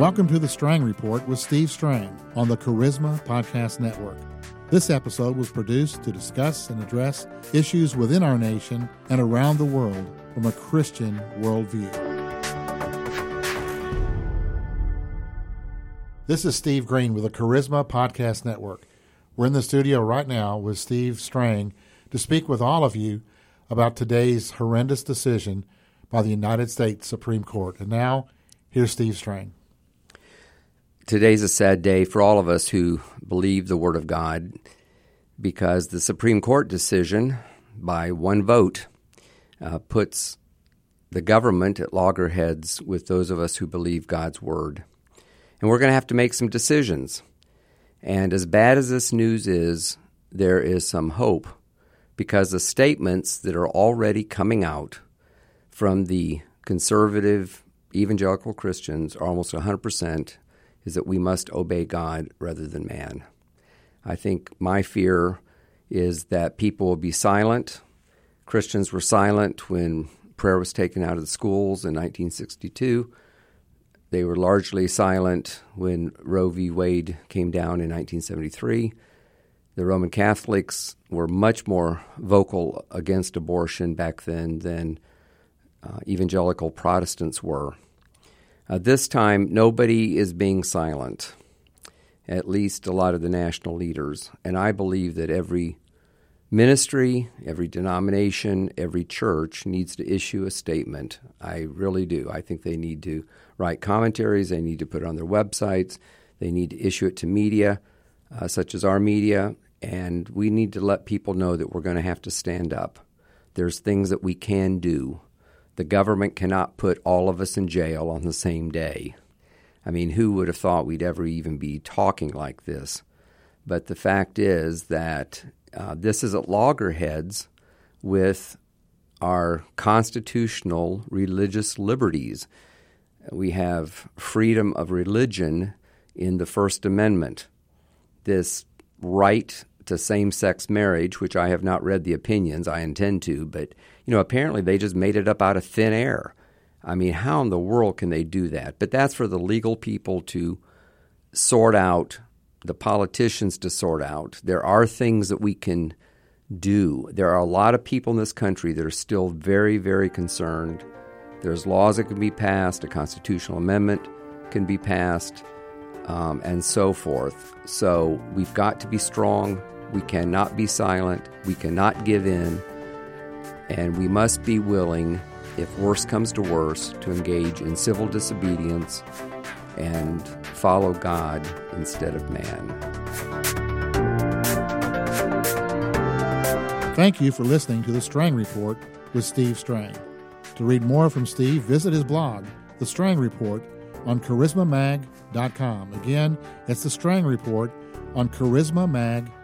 Welcome to the Strang Report with Steve Strang on the Charisma Podcast Network. This episode was produced to discuss and address issues within our nation and around the world from a Christian worldview. This is Steve Green with the Charisma Podcast Network. We're in the studio right now with Steve Strang to speak with all of you about today's horrendous decision by the United States Supreme Court. And now, here's Steve Strang. Today's a sad day for all of us who believe the Word of God because the Supreme Court decision, by one vote, uh, puts the government at loggerheads with those of us who believe God's Word. And we're going to have to make some decisions. And as bad as this news is, there is some hope because the statements that are already coming out from the conservative evangelical Christians are almost 100% is that we must obey God rather than man. I think my fear is that people will be silent. Christians were silent when prayer was taken out of the schools in 1962. They were largely silent when Roe v. Wade came down in 1973. The Roman Catholics were much more vocal against abortion back then than uh, evangelical Protestants were. Uh, this time, nobody is being silent, at least a lot of the national leaders. And I believe that every ministry, every denomination, every church needs to issue a statement. I really do. I think they need to write commentaries, they need to put it on their websites, they need to issue it to media, uh, such as our media, and we need to let people know that we're going to have to stand up. There's things that we can do. The government cannot put all of us in jail on the same day. I mean, who would have thought we'd ever even be talking like this? But the fact is that uh, this is at loggerheads with our constitutional religious liberties. We have freedom of religion in the First Amendment. This right to same sex marriage, which I have not read the opinions, I intend to, but you know, apparently they just made it up out of thin air. I mean, how in the world can they do that? But that's for the legal people to sort out, the politicians to sort out. There are things that we can do. There are a lot of people in this country that are still very, very concerned. There's laws that can be passed, a constitutional amendment can be passed, um, and so forth. So we've got to be strong. We cannot be silent. We cannot give in. And we must be willing, if worse comes to worse, to engage in civil disobedience and follow God instead of man. Thank you for listening to the Strang Report with Steve Strang. To read more from Steve, visit his blog, The Strang Report, on charismamag.com. Again, it's The Strang Report on charismamag.com.